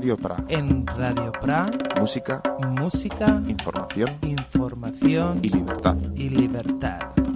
Radio Pra. En Radio Pra. Música. Música. Información. Información. Y libertad. Y libertad.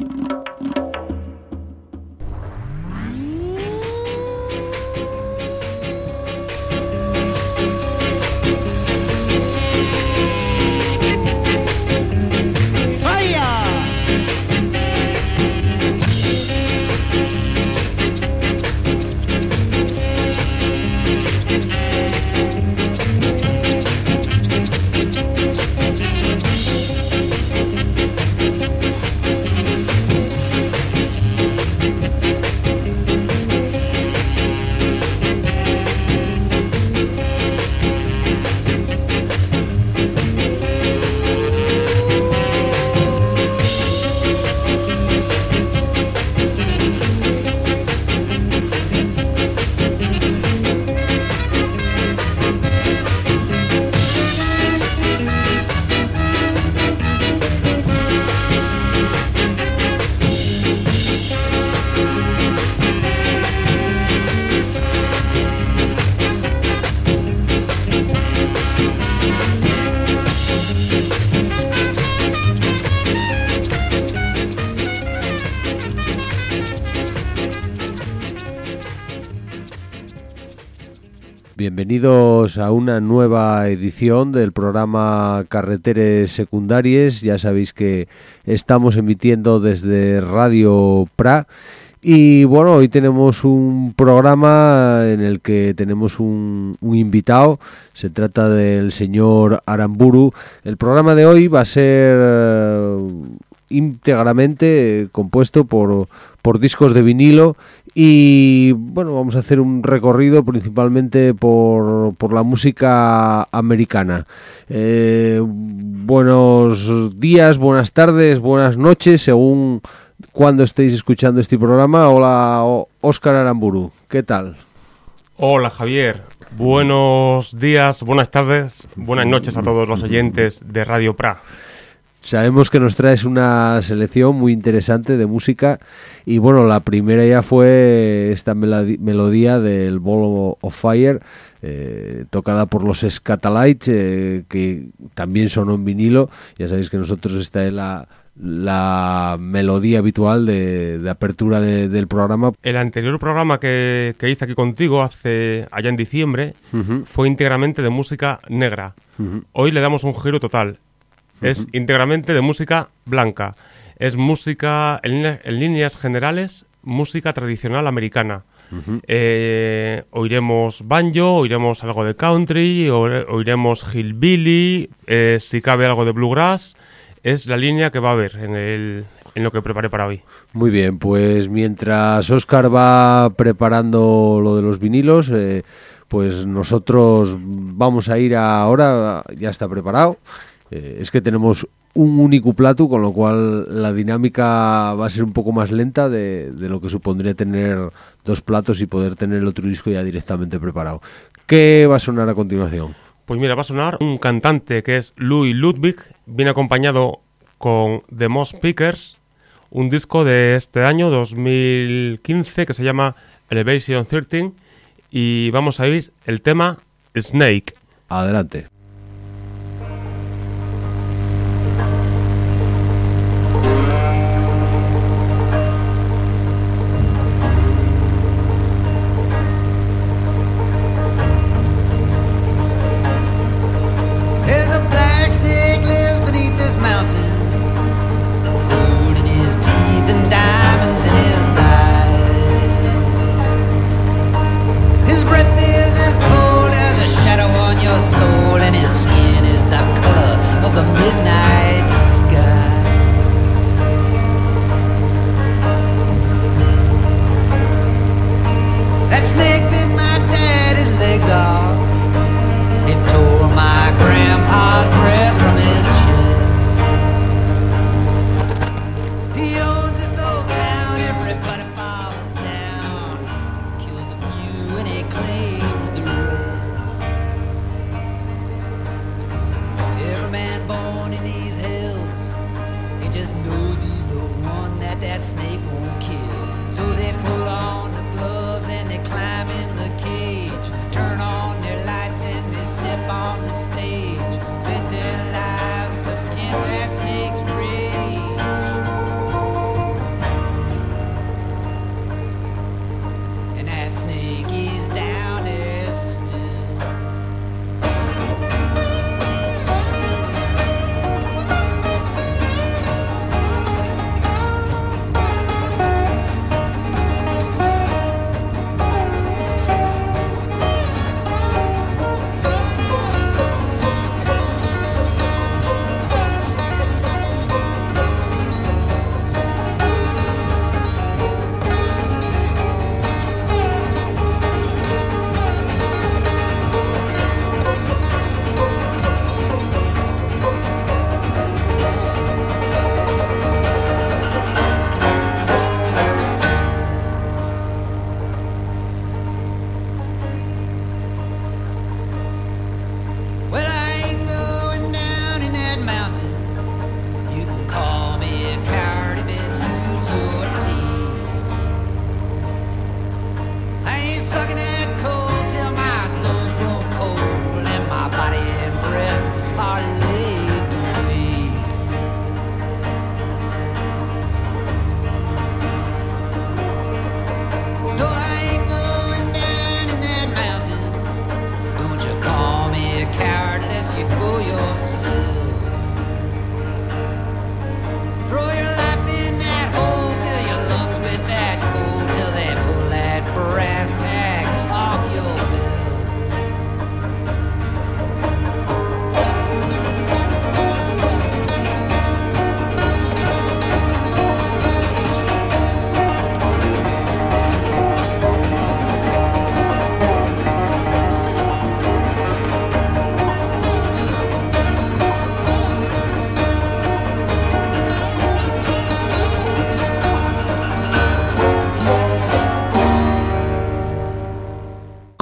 Bienvenidos a una nueva edición del programa Carreteres Secundarias. Ya sabéis que estamos emitiendo desde Radio Pra. Y bueno, hoy tenemos un programa en el que tenemos un, invitado, se trata del señor Aramburu. El programa de hoy va a ser uh, íntegramente compuesto por, por discos de vinilo y bueno, vamos a hacer un recorrido principalmente por, por la música americana. Eh, buenos días, buenas tardes, buenas noches, según cuando estéis escuchando este programa. Hola, Óscar Aramburu, ¿qué tal? Hola Javier, buenos días, buenas tardes, buenas noches a todos los oyentes de Radio Pra. Sabemos que nos traes una selección muy interesante de música y bueno, la primera ya fue esta melodía del Ball of Fire, eh, tocada por los Scatalites, eh, que también sonó en vinilo. Ya sabéis que nosotros esta es la, la melodía habitual de, de apertura de, del programa. El anterior programa que, que, hice aquí contigo hace allá en diciembre uh -huh. fue íntegramente de música negra. Uh -huh. Hoy le damos un giro total es íntegramente de música blanca. Es música, en, en líneas generales, música tradicional americana. Uh -huh. eh, oiremos banjo, oiremos algo de country, oiremos hillbilly, eh, si cabe algo de bluegrass. Es la línea que va a haber en, el, en lo que preparé para hoy. Muy bien, pues mientras Oscar va preparando lo de los vinilos, eh, pues nosotros vamos a ir ahora, ya está preparado. Eh, es que tenemos un único plato, con lo cual la dinámica va a ser un poco más lenta de, de, lo que supondría tener dos platos y poder tener el otro disco ya directamente preparado. ¿Qué va a sonar a continuación? Pues mira, va a sonar un cantante que es Louis Ludwig, viene acompañado con The Moss Pickers, un disco de este año 2015 que se llama Elevation 13 y vamos a oír el tema Snake. Adelante.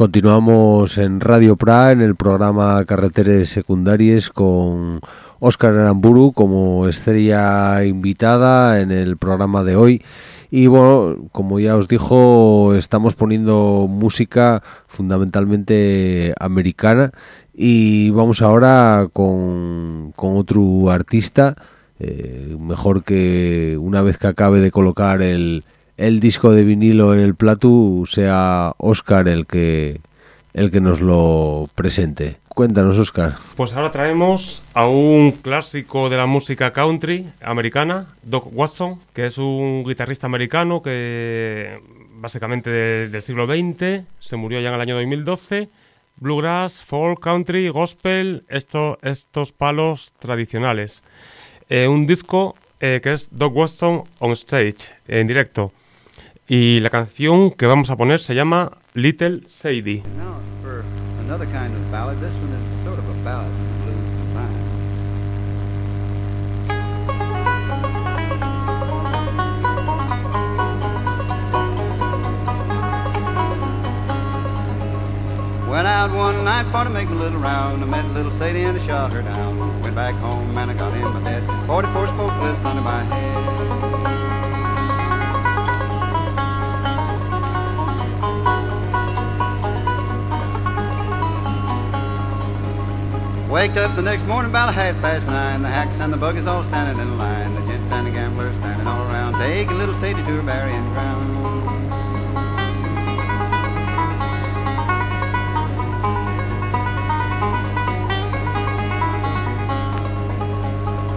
Continuamos en Radio Pra en el programa Carreteres Secundarias con Óscar Aramburu como estrella invitada en el programa de hoy. Y bueno, como ya os dijo, estamos poniendo música fundamentalmente americana y vamos ahora con, con otro artista, eh, mejor que una vez que acabe de colocar el, el disco de vinilo en el plato sea Oscar el que el que nos lo presente. Cuéntanos, Oscar. Pues ahora traemos a un clásico de la música country americana, Doc Watson, que es un guitarrista americano que básicamente del siglo XX, se murió ya en el año 2012. Bluegrass, folk, country, gospel, estos, estos palos tradicionales. Eh, un disco eh, que es Doc Watson on Stage, en directo. Y la canción que vamos a poner se llama Little Sadie. Went out one night for to make a little round. I met little Sadie and I shot her down. Went back home and I got in my bed. 44 spokeless under my head. Waked up the next morning about a half past nine. The hacks and the buggies all standing in line. The gents and the gamblers standing all around. Taking little Sadie to burying ground.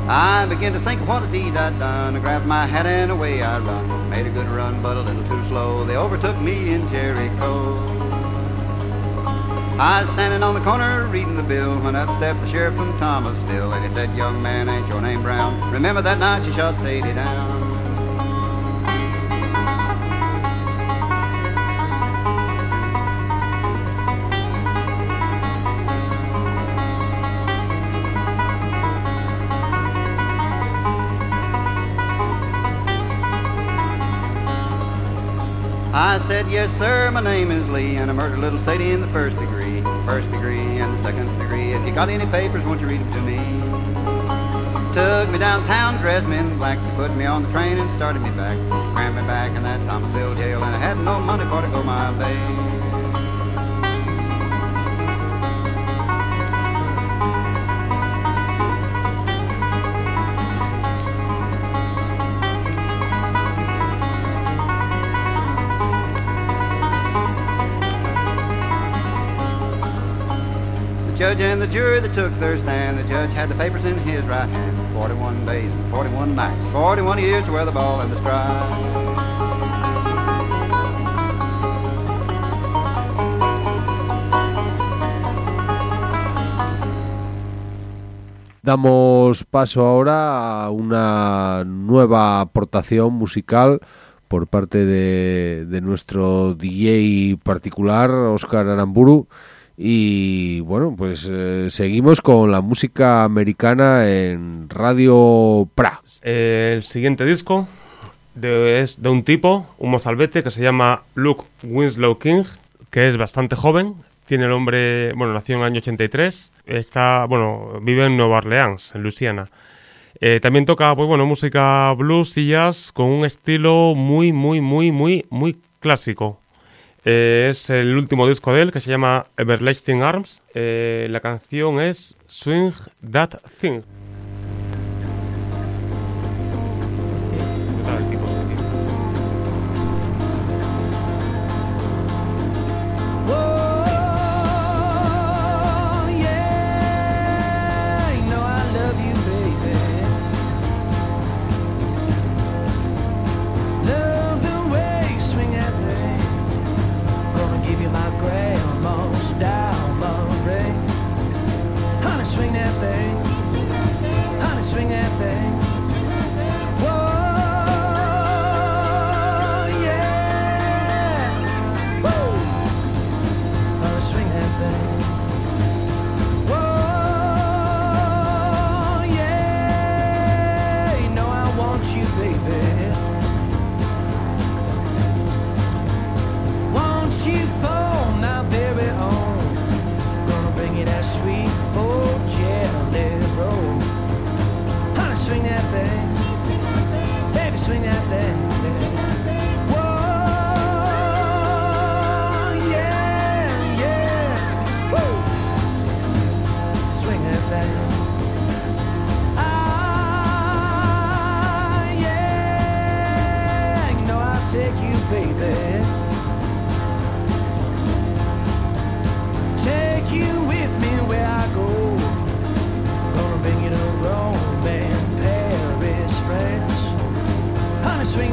I began to think of what a deed I'd done. I grabbed my hat and away I run. Made a good run, but a little too slow. They overtook me in Jericho. I was standing on the corner reading the bill when up stepped the sheriff from Thomasville and he said, Young man, ain't your name Brown? Remember that night you shot Sadie down? Yes, sir, my name is Lee, and I murdered little Sadie in the first degree. First degree and the second degree. If you got any papers, won't you read them to me? Took me downtown, dressed me in black, put me on the train and started me back. Crammed me back in that Thomasville jail, and I had no money for to go my way. Judge and the jury that took their stand, the judge had the papers in his right hand. 41 days and 41 nights, 41 years to wear the ball and the stripe. Damos paso ahora a una nueva aportación musical por parte de, de nuestro DJ particular, Oscar Aramburu. Y bueno, pues eh, seguimos con la música americana en Radio Pra. El siguiente disco es de un tipo, un mozalbete que se llama Luke Winslow King, que es bastante joven. Tiene el nombre, bueno, nació en el año 83. Está, bueno, vive en Nueva Orleans, en Luisiana. Eh, también toca, pues bueno, música blues y jazz con un estilo muy, muy, muy, muy, muy clásico. Eh, es el último disco de él que se llama Everlasting Arms. Eh, la canción es Swing That Thing.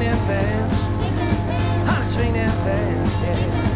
that pants. Honey, swing that pants, yeah.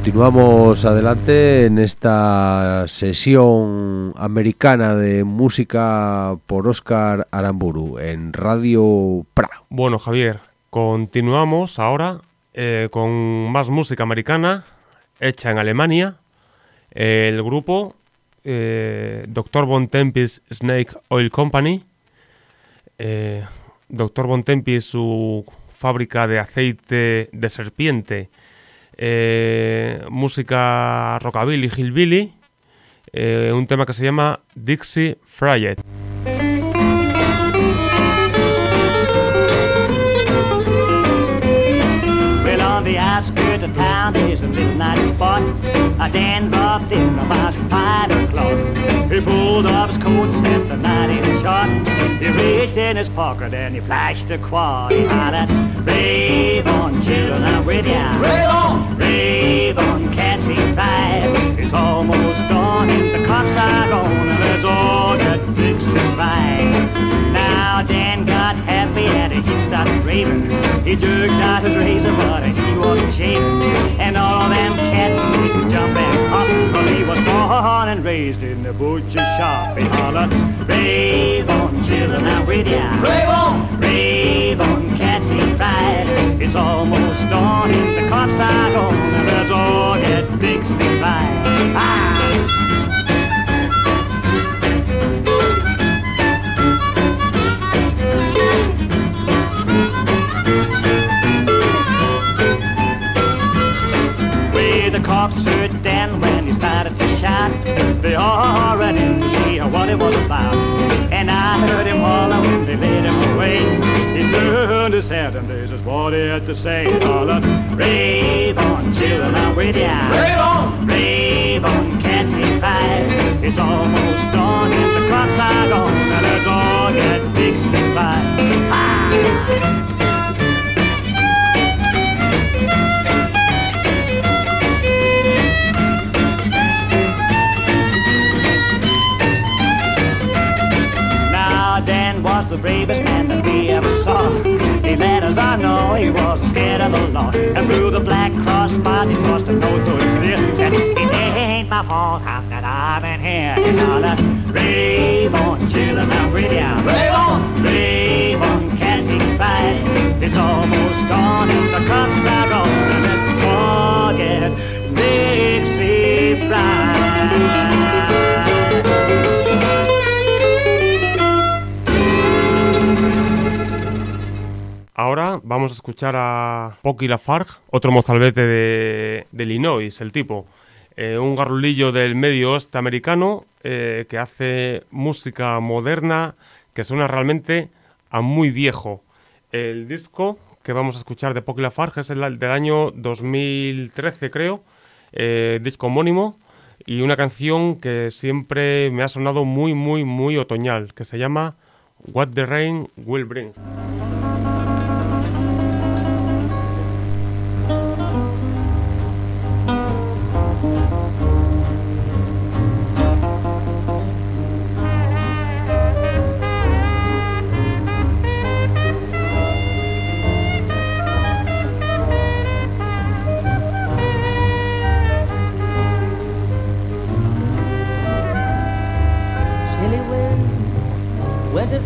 Continuamos adelante en esta sesión americana de música por Oscar Aramburu en Radio Pra. Bueno, Javier, continuamos ahora eh, con más música americana hecha en Alemania. El grupo eh, Dr. Von Tempis Snake Oil Company. Eh, Dr. Von Tempis, su fábrica de aceite de serpiente. Eh, música rockabilly, hillbilly. eh, un tema que se llama Dixie Fried. The outskirts of town, there's a little night spot. A Dan dropped in about five o'clock. He pulled off his coat, set the night in shot. He reached in his pocket and he flashed a quad. He hollered, Rave on, children, I'm with ya. Rave on! Rave on, can't see five. It's almost dawn and the cops are gone. And let's all get fixed and right. Now Dan got happy and he started raving. He jerked out his razor, but he wasn't shaving. And all of them cats need to jump and hop. Cause he was born and raised in the butcher shop. He hollered, Rave on, children, I'm with ya. Rave on! Rave on, cats see fried. It's almost dawn and the cops are gone. And let's all get fixed and right. Ah! Way the cops heard Dan when he started to shout. They all ran in to see what it was about. And I heard him holler when they led him away. He turned his head and this is what he had to say. He hollered, Rave on, children, I'm with ya. Rave on! Rave on, can't see five. It's almost dawn and the cops are gone. And let's all get fixed and right. Ah! The bravest man that we ever saw. He let us all know he wasn't scared of the law. And through the black cross bars he tossed a note to his ear. Said, it ain't my fault how that I've been here. And all that rave on, chillin' out with ya. Rave on! Rave on, see fight. It's almost dawn and the cops are gone. And let's forget Dixie Pride. Ahora vamos a escuchar a Pocky Lafarge, otro mozalbete de, de Illinois, el tipo. Eh, un garrulillo del medio oeste americano eh, que hace música moderna que suena realmente a muy viejo. El disco que vamos a escuchar de Pocky Lafarge es el del año 2013, creo, eh, disco homónimo. y una canción que siempre me ha sonado muy, muy, muy otoñal, que se llama What the Rain Will Bring.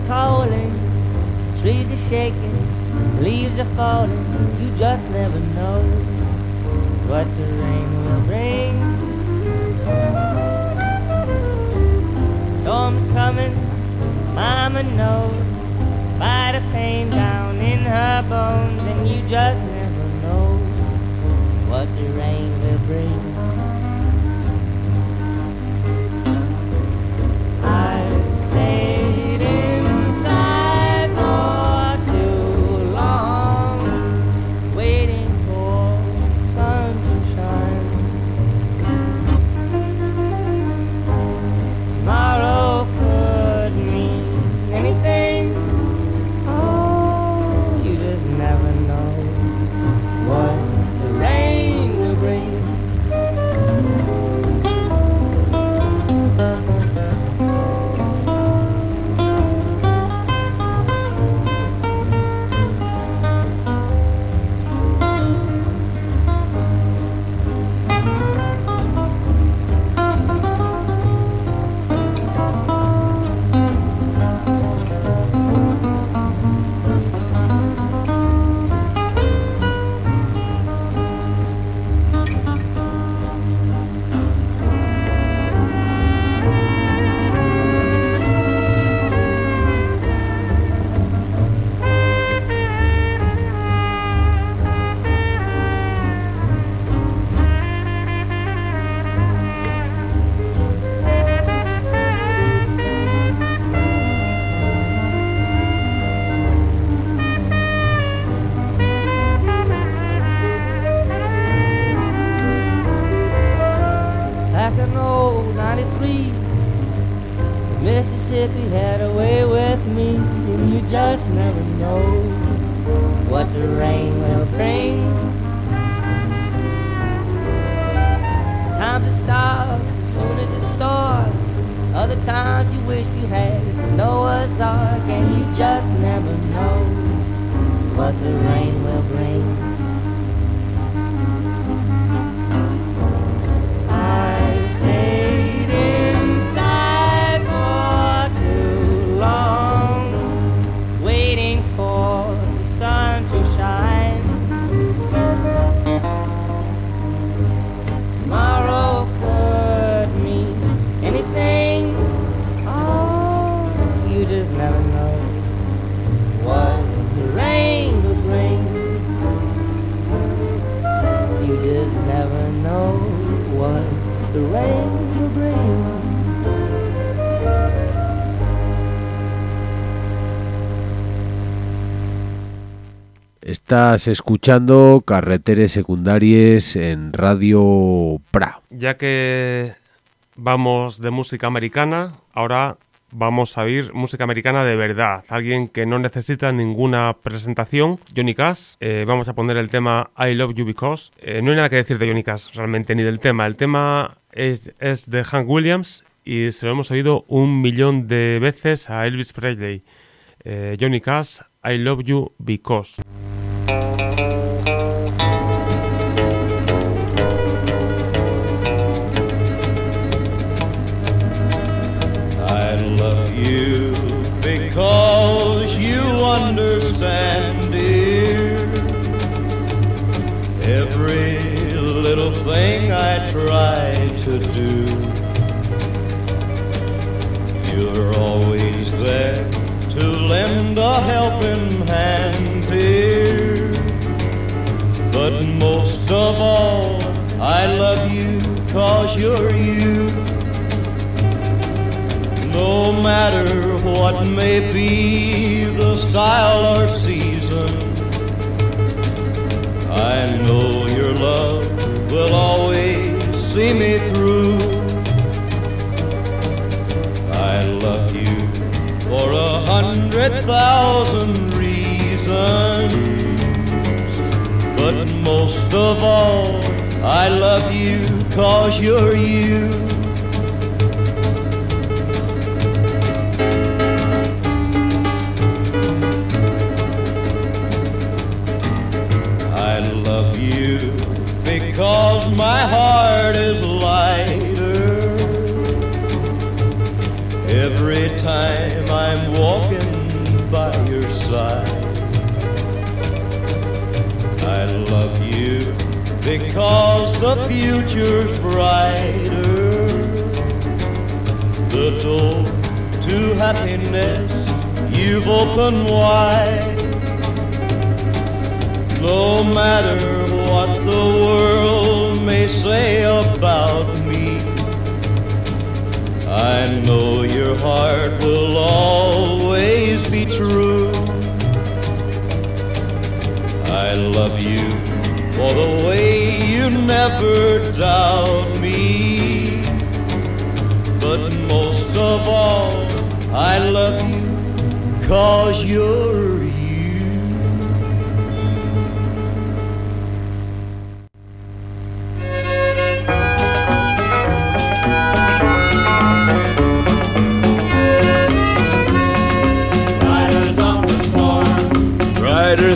Calling, trees are shaking, leaves are falling. You just never know what the rain will bring. Storm's coming, Mama knows by the pain down in her bones, and you just never know what the rain will bring. Sometimes it stops as soon as it starts. Other times you wish you had Noah's Ark, and you just never know what the rain will bring. The rain will bring. Estás escuchando Carreteres Secundarias en Radio Pra. Ya que vamos de música americana, ahora vamos a oír música americana de verdad. Alguien que no necesita ninguna presentación, Johnny Cash. Eh, vamos a poner el tema I Love You Because. Eh, no hay nada que decir de Johnny Cash realmente, ni del tema. El tema es, es de Hank Williams y se lo hemos oído un millón de veces a Elvis Presley. Eh, Johnny Cash, I Love You Because. I love you because you understand, dear. Every little thing I try to do, you're always there to lend a helping hand, dear. But most of all, I love you cause you're you. No matter what may be the style or season, I know your love will always see me through. I love you for a hundred thousand reasons. But most of all, I love you cause you're you. I love you because my heart time I'm walking by your side. I love you because the future's brighter. The door to happiness you've opened wide. No matter what the world may say about I know your heart will always be true. I love you for the way you never doubt me. But most of all, I love you cause you're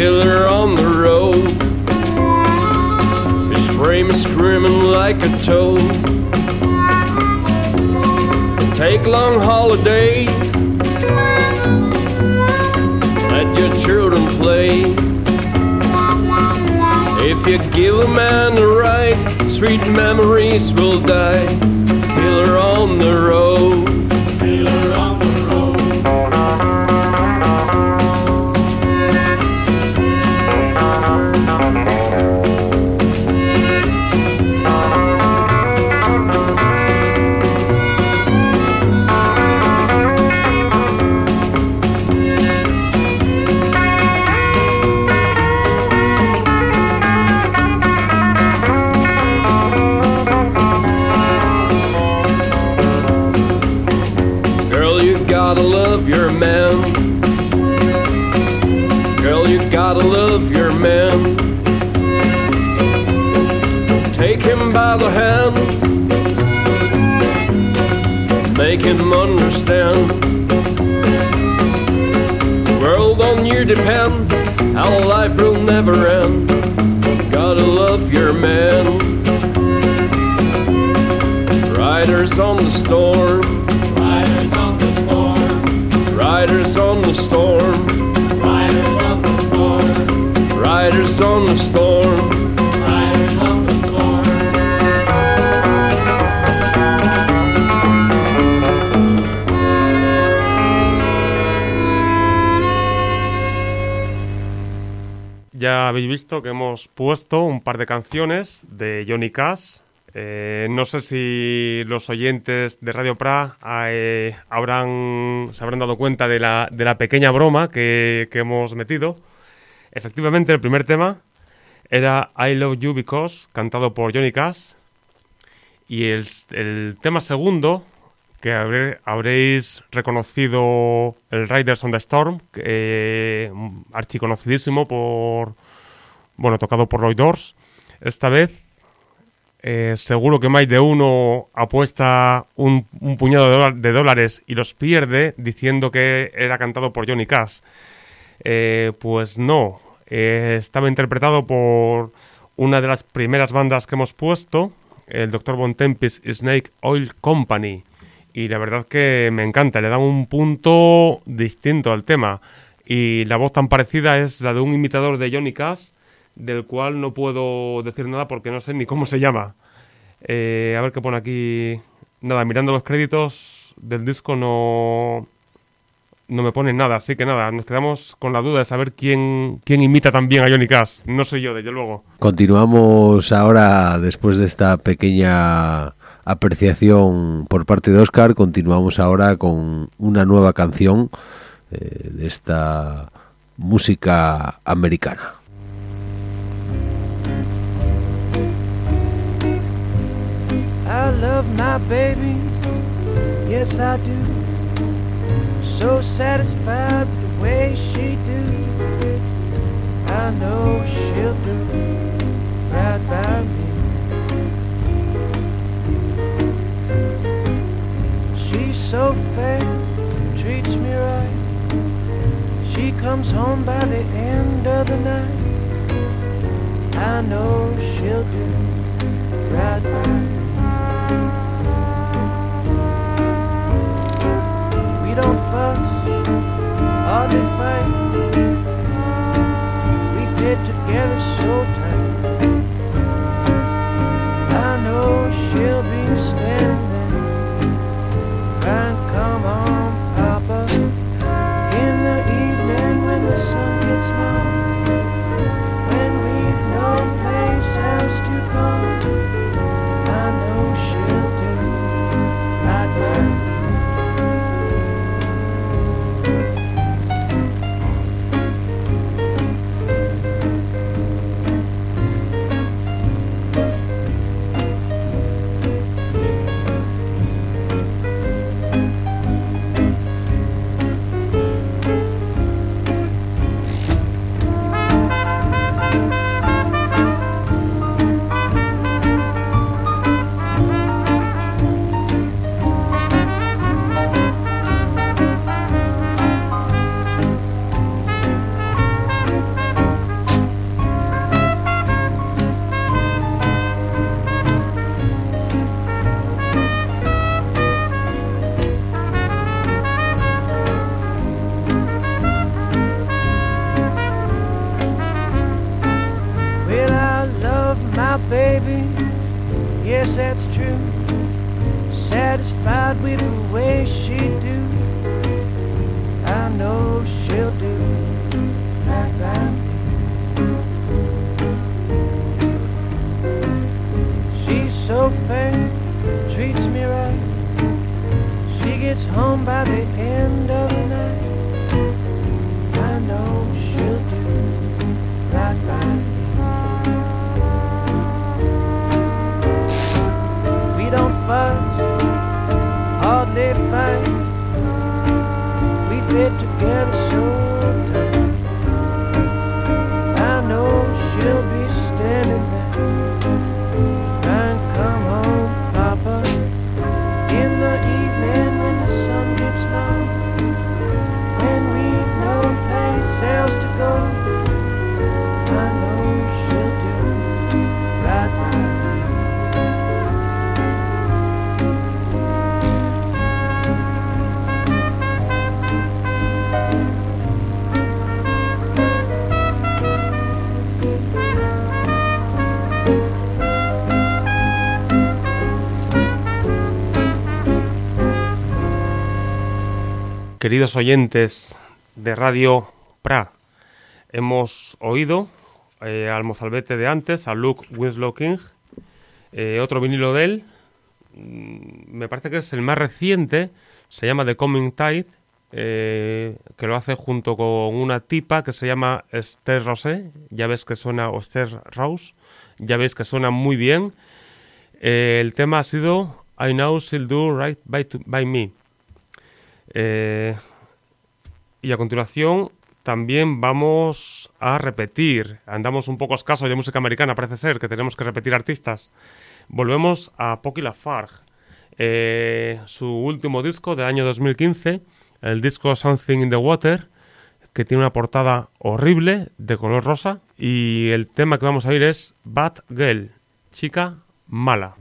Killer on the road. His frame is screaming like a toad. Take long holiday. Let your children play. If you give a man the right, sweet memories will die. Killer on the road. Make him understand. World on you depend. Our life will never end. Gotta love your man. Riders on the storm. Riders on the storm. Riders on the storm, Riders on the storm. riders on the storm. Habéis visto que hemos puesto un par de canciones de Johnny Cash. Eh, no sé si los oyentes de Radio Pra eh, habrán, se habrán dado cuenta de la, de la pequeña broma que, que hemos metido. Efectivamente, el primer tema era I Love You Because, cantado por Johnny Cash. Y el, el tema segundo, que habré- habréis reconocido el Riders on the Storm, eh, archiconocidísimo por, bueno, tocado por Lloyd Doors. Esta vez, eh, seguro que más de uno apuesta un, puñado de dólares y los pierde diciendo que era cantado por Johnny Cash. Eh, pues no, eh, estaba interpretado por una de las primeras bandas que hemos puesto, el Dr. Von Tempest Snake Oil Company. Y la verdad que me encanta, le dan un punto distinto al tema. Y la voz tan parecida es la de un imitador de Johnny Cash, del cual no puedo decir nada porque no sé ni cómo se llama. Eh, a ver qué pone aquí. Nada, mirando los créditos del disco no, no me pone nada, así que nada, nos quedamos con la duda de saber quién, quién imita también a Johnny Cash. No soy yo, desde luego. Continuamos ahora, después de esta pequeña apreciación por parte de Oscar, continuamos ahora con una nueva canción eh, de esta música americana. I love my baby, yes I do. So satisfied with the way she do. I know she'll do right by me. She's so fair, treats me right. She comes home by the end of the night. I know she'll do right by me. Don't fuss, hardly fight. We fit together so tight. I know she'll be standing there, crying, "Come on, Queridos oyentes de Radio Pra, hemos oído eh, al mozalbete de antes, a Luke Winslow King, eh, otro vinilo de él, mm, me parece que es el más reciente, se llama The Coming Tide, eh, que lo hace junto con una tipa que se llama Esther Rosé, ya ves que suena, Esther Rose, ya ves que suena muy bien. El tema ha sido I Know She'll Do Right by, to- by Me. Eh, y a continuación también vamos a repetir. Andamos un poco escasos de música americana, parece ser, que tenemos que repetir artistas. Volvemos a Pocky Lafarge. Eh, su último disco del año 2015, el disco Something in the Water, que tiene una portada horrible de color rosa. Y el tema que vamos a oír es Bad Girl, chica mala.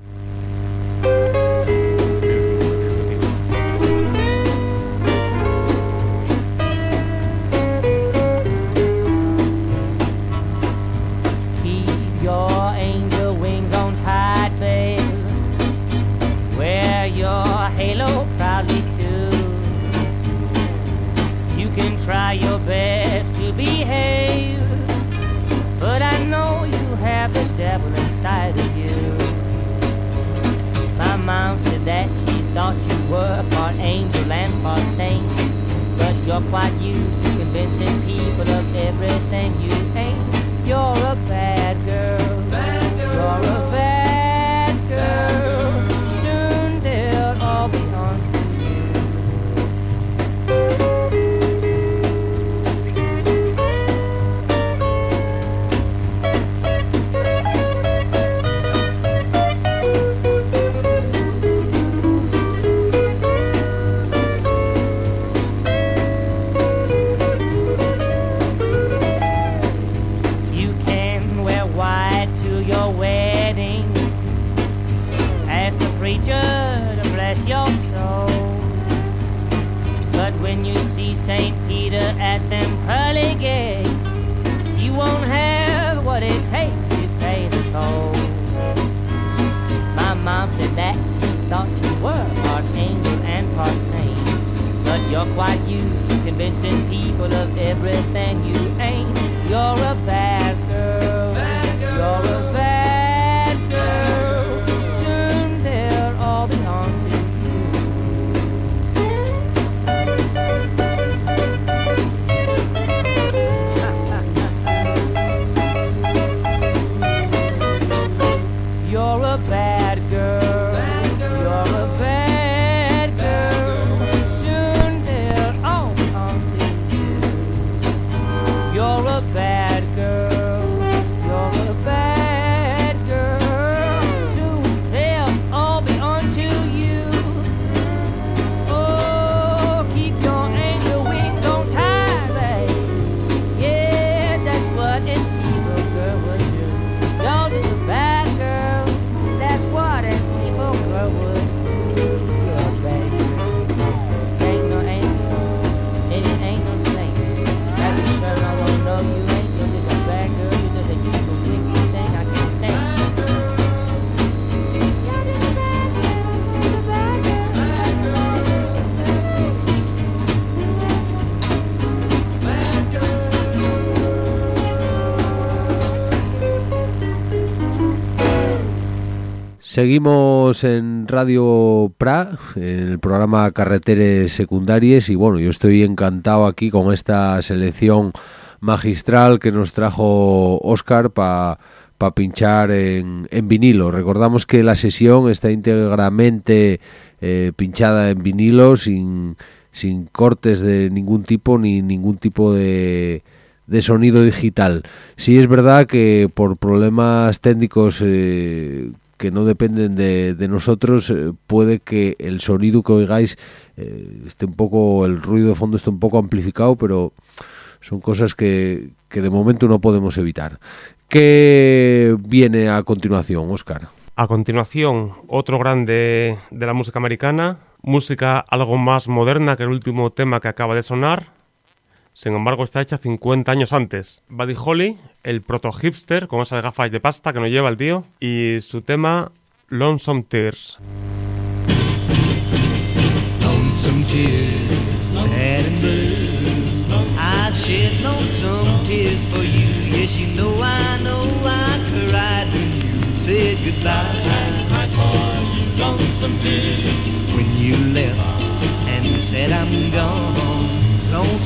Part angel and part saint. But you're quite used to convincing people of everything you Seguimos en Radio Pra, en el programa Carreteres Secundarias y bueno, yo estoy encantado aquí con esta selección magistral que nos trajo Oscar para pinchar en, en vinilo. Recordamos que la sesión está íntegramente eh, pinchada en vinilo sin, sin cortes de ningún tipo ni ningún tipo de, de sonido digital. Sí es verdad que por problemas técnicos eh, que no dependen de, nosotros, eh, puede que el sonido que oigáis eh, esté un poco, el ruido de fondo esté un poco amplificado, pero son cosas que, que de momento no podemos evitar. ¿Qué viene a continuación, Oscar? A continuación, otro grande de la música americana, música algo más moderna que el último tema que acaba de sonar. Sin embargo, está hecha 50 años antes. Buddy Holly, el proto-hipster con esas gafas de pasta que nos lleva el tío, y su tema Lonesome Tears. lonesome tears, sad and. I've shed lonesome tears for you. Yes, you know I know I cried when you said goodbye. I call you lonesome tears. When you left and said I'm gone,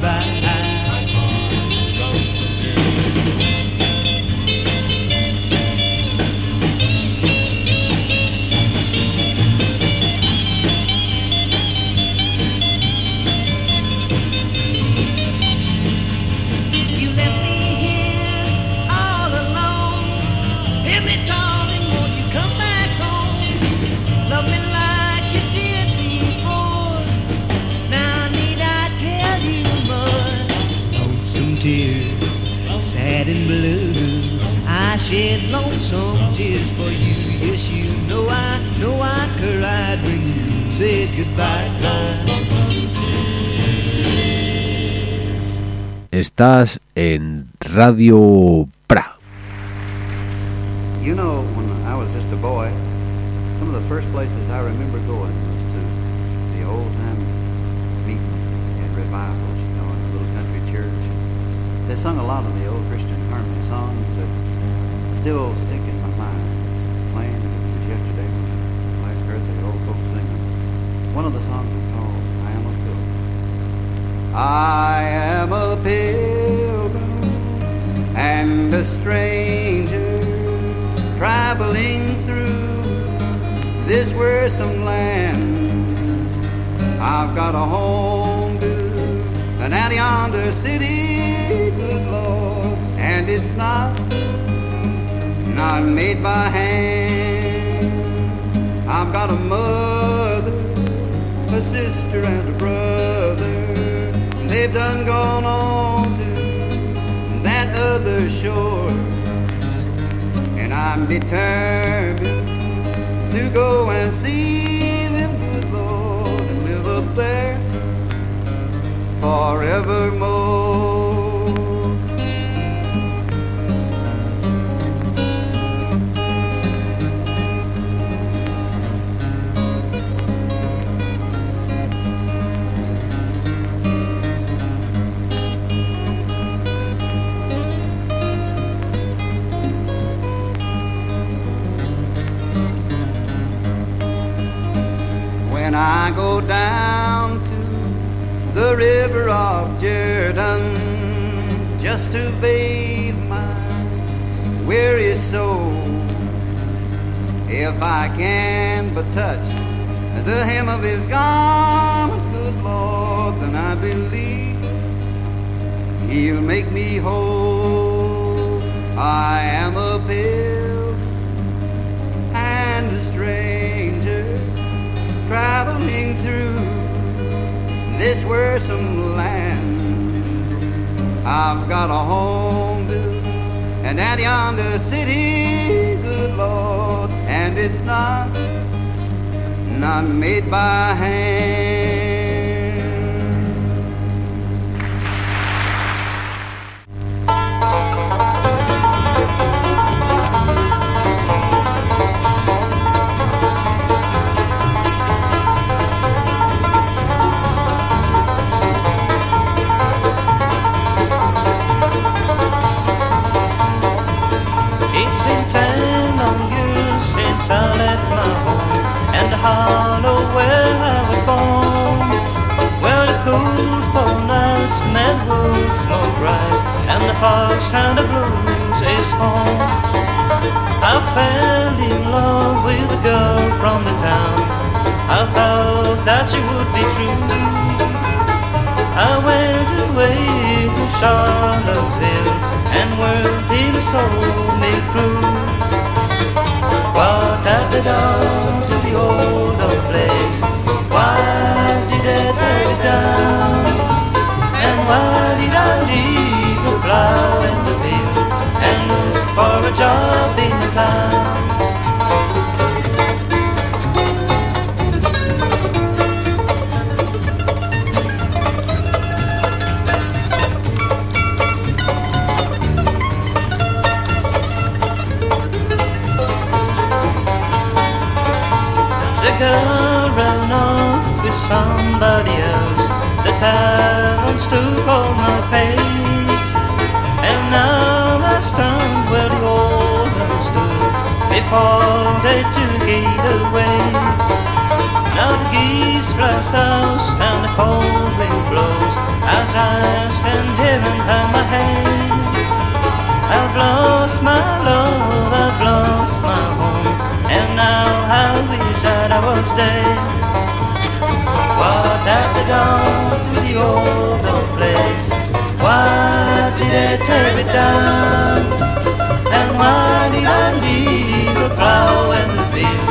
back. Estás en Radio Pra. You know, when I was just a boy, some of the first places I remember going was to the old time meetings and revivals, you know, in the little country church. They sung a lot of the old Christian harmony songs that still stick in my mind. Plain as it was yesterday when I last heard the old folks sing them. One of the songs is called I Am a Pilgrim. I am a pilgrim and a stranger traveling through this wearisome land. I've got a home to an out yonder city, good Lord, and it's not not made by hand. I've got a mother, a sister, and a brother. Done gone on to that other shore and I'm determined to go and see them, good Lord, and live up there forevermore. River of Jordan just to bathe my weary soul. If I can but touch the hem of his garment, good Lord, then I believe he'll make me whole. I am a pilgrim and a stranger traveling through this wearisome land. I've got a home built and at yonder city, good Lord, and it's not not made by hand. Smoke rise and the fog sound of blues is home. I fell in love with a girl from the town. I thought that she would be true. I went away to Charlottesville and worked in a soul-made crew. What they done to the old old place? Why did they tear it down? And why did I leave the plow in the field and look for a job in the town? The girl ran off with somebody else. The taverns took all my pay. And now I stand where the one stood before they took it away. Now the geese fly south and the cold wind blows as I stand here and hang my head. I've lost my love, I've lost my home, and now I wish that I was dead. What have they done to the old place? Why did they tear it down? And why did I leave the plow and the field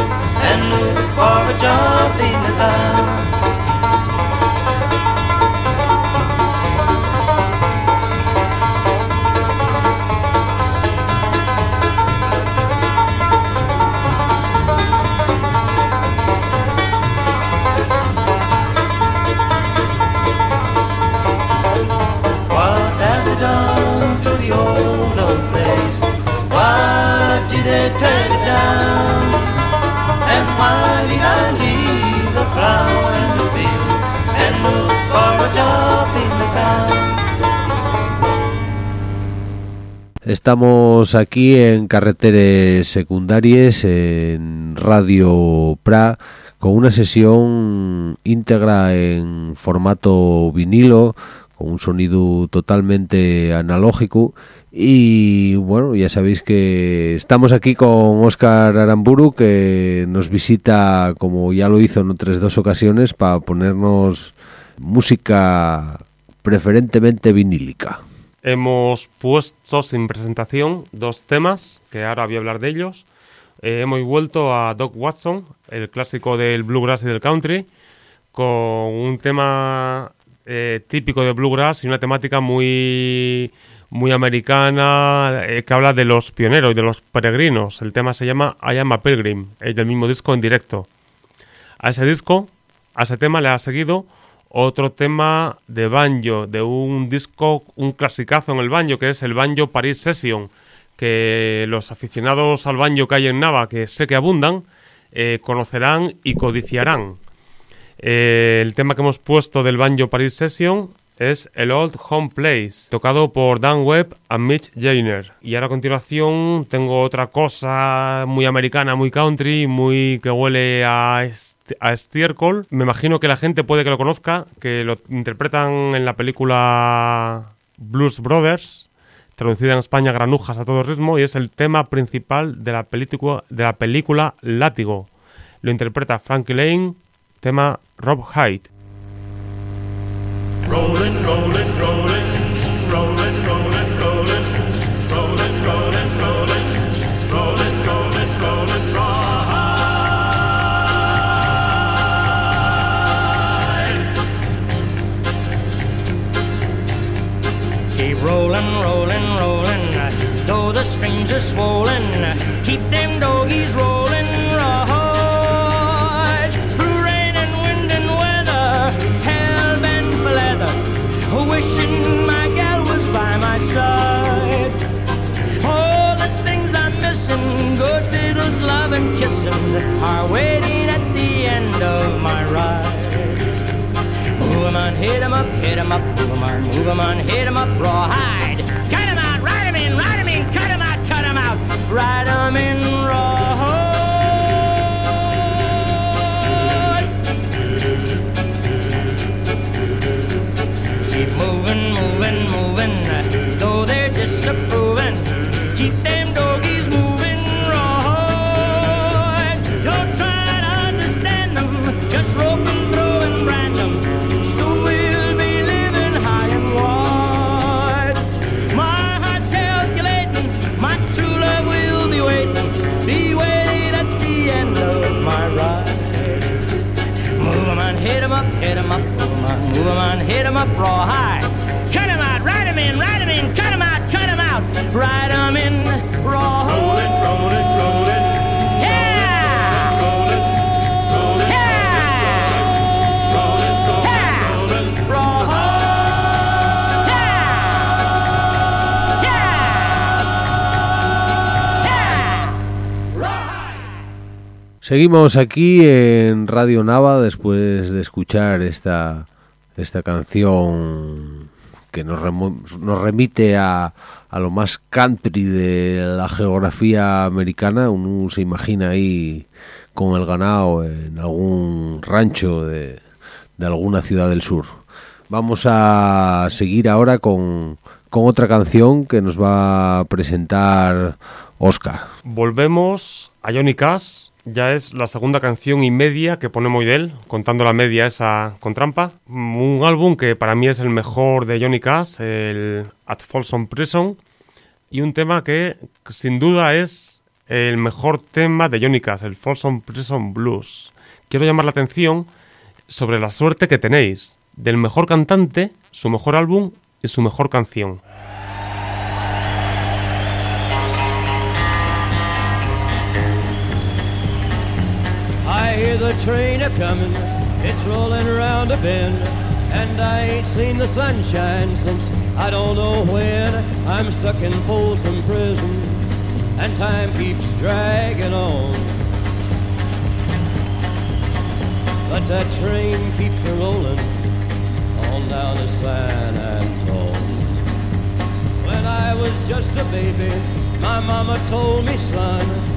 and look for a job Estamos aquí en Carreteres Secundarias, en Radio Pra, con una sesión íntegra en formato vinilo, con un sonido totalmente analógico. Y bueno, ya sabéis que estamos aquí con Óscar Aramburu, que nos visita, como ya lo hizo en otras dos ocasiones, para ponernos música preferentemente vinílica. Hemos puesto sin presentación dos temas, que ahora voy a hablar de ellos. Eh, hemos vuelto a Doc Watson, el clásico del bluegrass y del country, con un tema eh, típico de bluegrass y una temática muy, muy americana eh, que habla de los pioneros y de los peregrinos. El tema se llama I Am a Pilgrim, es del mismo disco en directo. A ese disco, a ese tema le ha seguido otro tema de banjo, de un disco, un clasicazo en el banjo, que es el Banjo Paris Session, que los aficionados al banjo que hay en Nava, que sé que abundan, eh, conocerán y codiciarán. Eh, el tema que hemos puesto del Banjo Paris Session es el Old Home Place, tocado por Dan Webb y Mitch Jainer. Y ahora a continuación tengo otra cosa muy americana, muy country, muy que huele a, a estiércol. Me imagino que la gente puede que lo conozca, que lo interpretan en la película Blues Brothers, traducida en España Granujas a todo ritmo, y es el tema principal de la, película Látigo. Lo interpreta Frankie Lane, tema Rob Hyde. Rolling, rolling, rolling. Though the streams are swollen, keep them doggies rolling right. Through rain and wind and weather, hell bent for leather. Wishing my gal was by my side. All the things I'm missing, good fiddles, love and kissing, are waiting at the end of my ride. Move 'em on, hit 'em up, hit 'em up, move 'em on, move 'em on, hit 'em up, rawhide. Cut 'em out, ride 'em in, ride 'em in, cut 'em out, cut 'em out, ride 'em in rawhide. Keep moving, moving, moving, though they're disapproving. hit him up, move him on, hit him up raw high. Cut him out, ride him in, ride him in, cut him out, cut him out, ride him in raw. Rolling. Seguimos aquí en Radio Nava después de escuchar esta, esta canción que nos, nos remite a, a lo más country de la geografía americana. Uno se imagina ahí con el ganado en algún rancho de, de alguna ciudad del sur. Vamos a seguir ahora con, con otra canción que nos va a presentar Oscar. Volvemos a Johnny Cash. Ya es la segunda canción y media que ponemos de él, contando la media esa con trampa. Un álbum que para mí es el mejor de Johnny Cash, el At Folsom Prison. Y un tema que sin duda es el mejor tema de Johnny Cash, el Folsom Prison Blues. Quiero llamar la atención sobre la suerte que tenéis del mejor cantante, su mejor álbum y su mejor canción. The train a comin', it's rolling around a bend, and I ain't seen the sunshine since I don't know when. I'm stuck in Folsom Prison, and time keeps dragging on. But that train keeps a rolling on down to San Antone. When I was just a baby, my mama told me, son,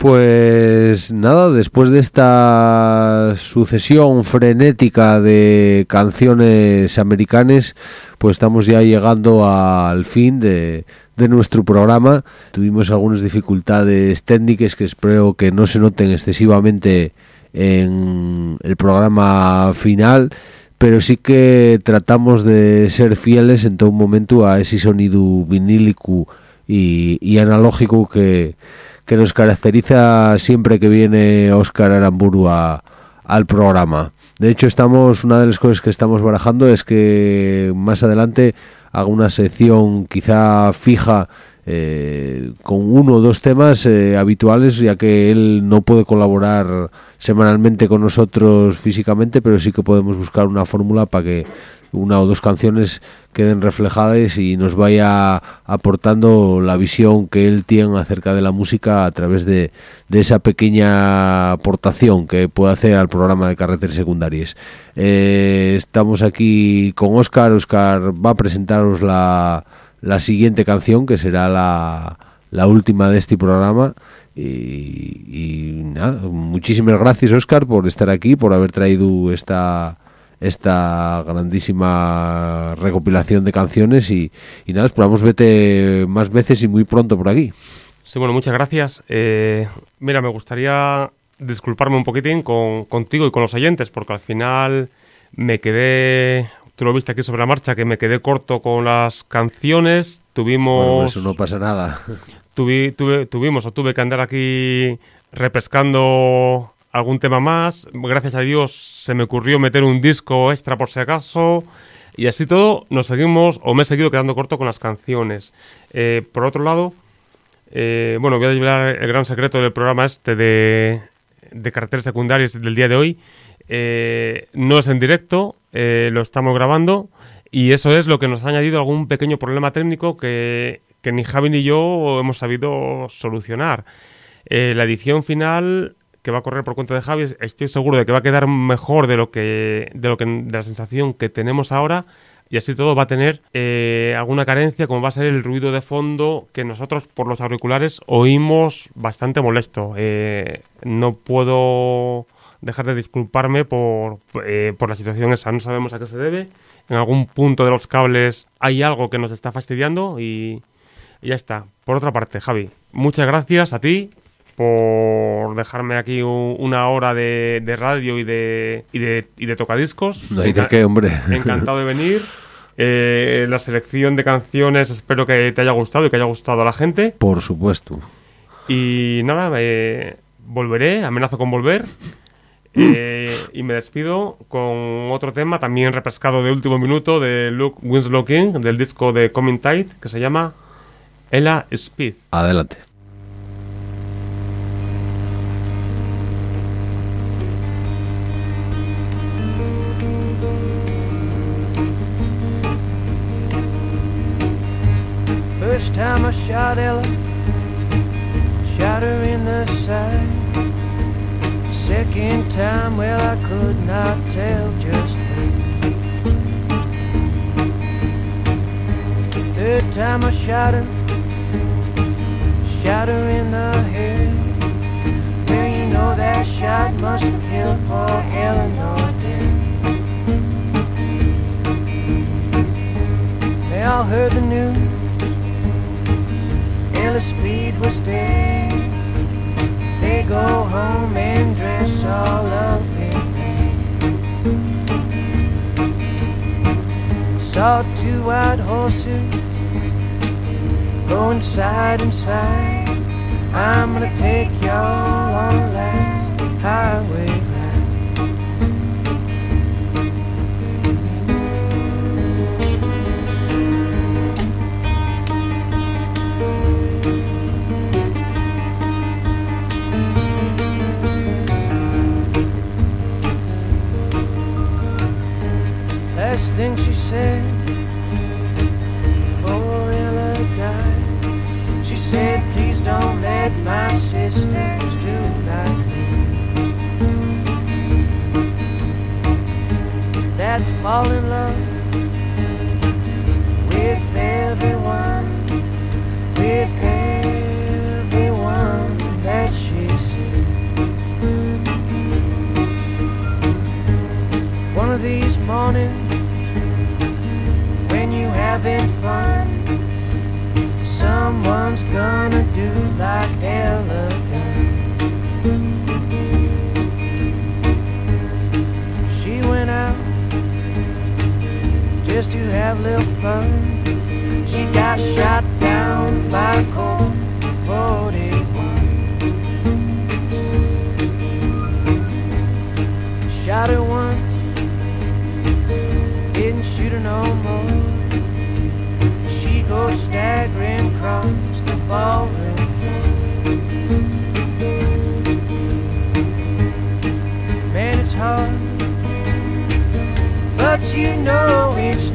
Pues nada, después de esta sucesión frenética de canciones americanas, pues estamos ya llegando al fin de, de nuestro programa. Tuvimos algunas dificultades técnicas que espero que no se noten excesivamente en el programa final, pero sí que tratamos de ser fieles en todo momento a ese sonido vinílico y, y analógico que que nos caracteriza siempre que viene Óscar Aramburu a, al programa. De hecho, estamos una de las cosas que estamos barajando es que más adelante haga una sección quizá fija eh, con uno o dos temas eh, habituales, ya que él no puede colaborar semanalmente con nosotros físicamente, pero sí que podemos buscar una fórmula para que una o dos canciones queden reflejadas y nos vaya aportando la visión que él tiene acerca de la música a través de, de esa pequeña aportación que puede hacer al programa de carreteras secundarias. Eh, estamos aquí con Oscar. Oscar va a presentaros la, la siguiente canción, que será la, la última de este programa. Y, y nada, muchísimas gracias, Oscar, por estar aquí, por haber traído esta esta grandísima recopilación de canciones y, y nada, esperamos vete más veces y muy pronto por aquí. Sí, bueno, muchas gracias. Eh, mira, me gustaría disculparme un poquitín con, contigo y con los oyentes, porque al final me quedé, tú lo viste aquí sobre la marcha, que me quedé corto con las canciones. Tuvimos. Bueno, eso no pasa nada. Tuvi, tuve, tuvimos o tuve que andar aquí repescando algún tema más. Gracias a Dios se me ocurrió meter un disco extra por si acaso. Y así todo, nos seguimos, o me he seguido quedando corto con las canciones. Eh, por otro lado, eh, bueno, voy a llevar el gran secreto del programa este de, de secundarias del día de hoy. Eh, no es en directo, lo estamos grabando y eso es lo que nos ha añadido algún pequeño problema técnico que, que ni Javi ni yo hemos sabido solucionar. La edición final que va a correr por cuenta de Javi, estoy seguro de que va a quedar mejor de lo que de lo que de la sensación que tenemos ahora y así todo va a tener eh, alguna carencia como va a ser el ruido de fondo que nosotros por los auriculares oímos bastante molesto. Eh, no puedo dejar de disculparme por, eh, por la situación esa, no sabemos a qué se debe. En algún punto de los cables hay algo que nos está fastidiando y, y ya está. Por otra parte, Javi, muchas gracias a ti por dejarme aquí una hora de, de radio y de, y de, y de tocadiscos. No hay de qué, hombre. Encantado de venir. Eh, la selección de canciones espero que te haya gustado y que haya gustado a la gente. Por supuesto. Y nada, eh, volveré, amenazo con volver. eh, y me despido con otro tema también repescado de último minuto de Luke Winslow King, del disco de Coming Tide, que se llama Ella Speed. Adelante. First time I shot Ella, shot her in the side. Second time, well, I could not tell just. Third time I shot her, shot her in the head. Well, you know that shot must have killed poor Eleanor dead. They all heard the news. Ella Speed was dead. They go home and dress all up in. Saw two white horses going side and side. I'm gonna take y'all on a last highway before Ella died, she said, Please don't let my sisters do like me. That's fall in love with everyone, having fun, someone's gonna do like Ella. She went out just to have a little fun. She got shot down by Colt 41. Shot her once didn't shoot her no more. Staggering across the ballroom floor. Man, it's hard, but you know it's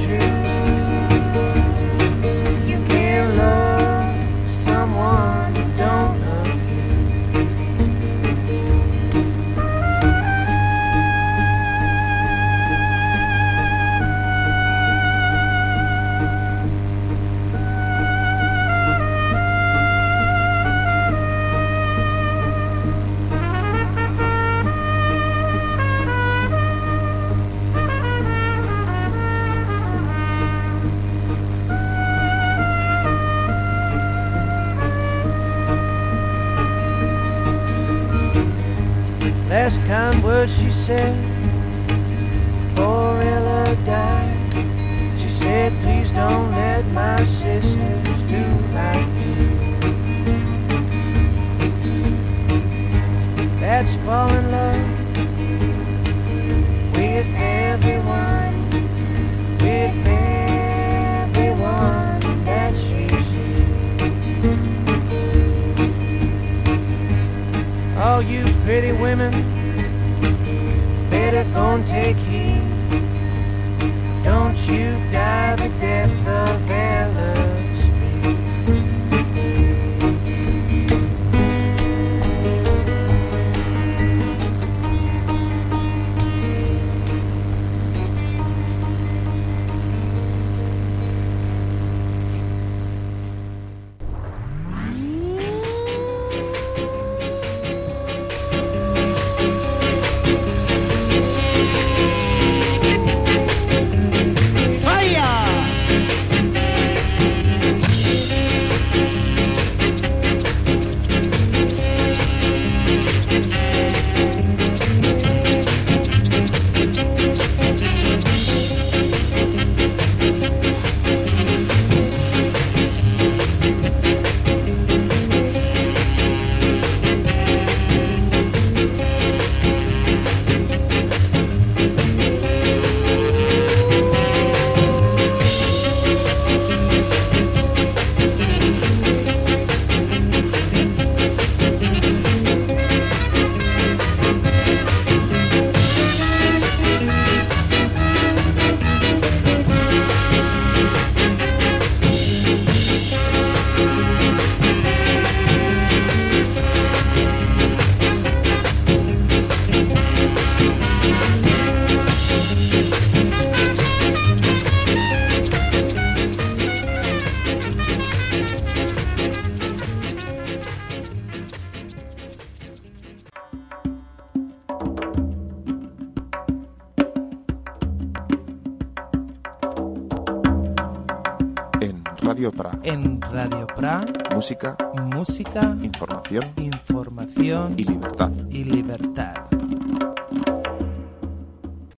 words she said before Ella died. She said, Please don't let my sisters do like me. That's fall in love with everyone, with everyone that she sees. All you pretty women, don't take Pra, Música, música, información información y libertad. y libertad.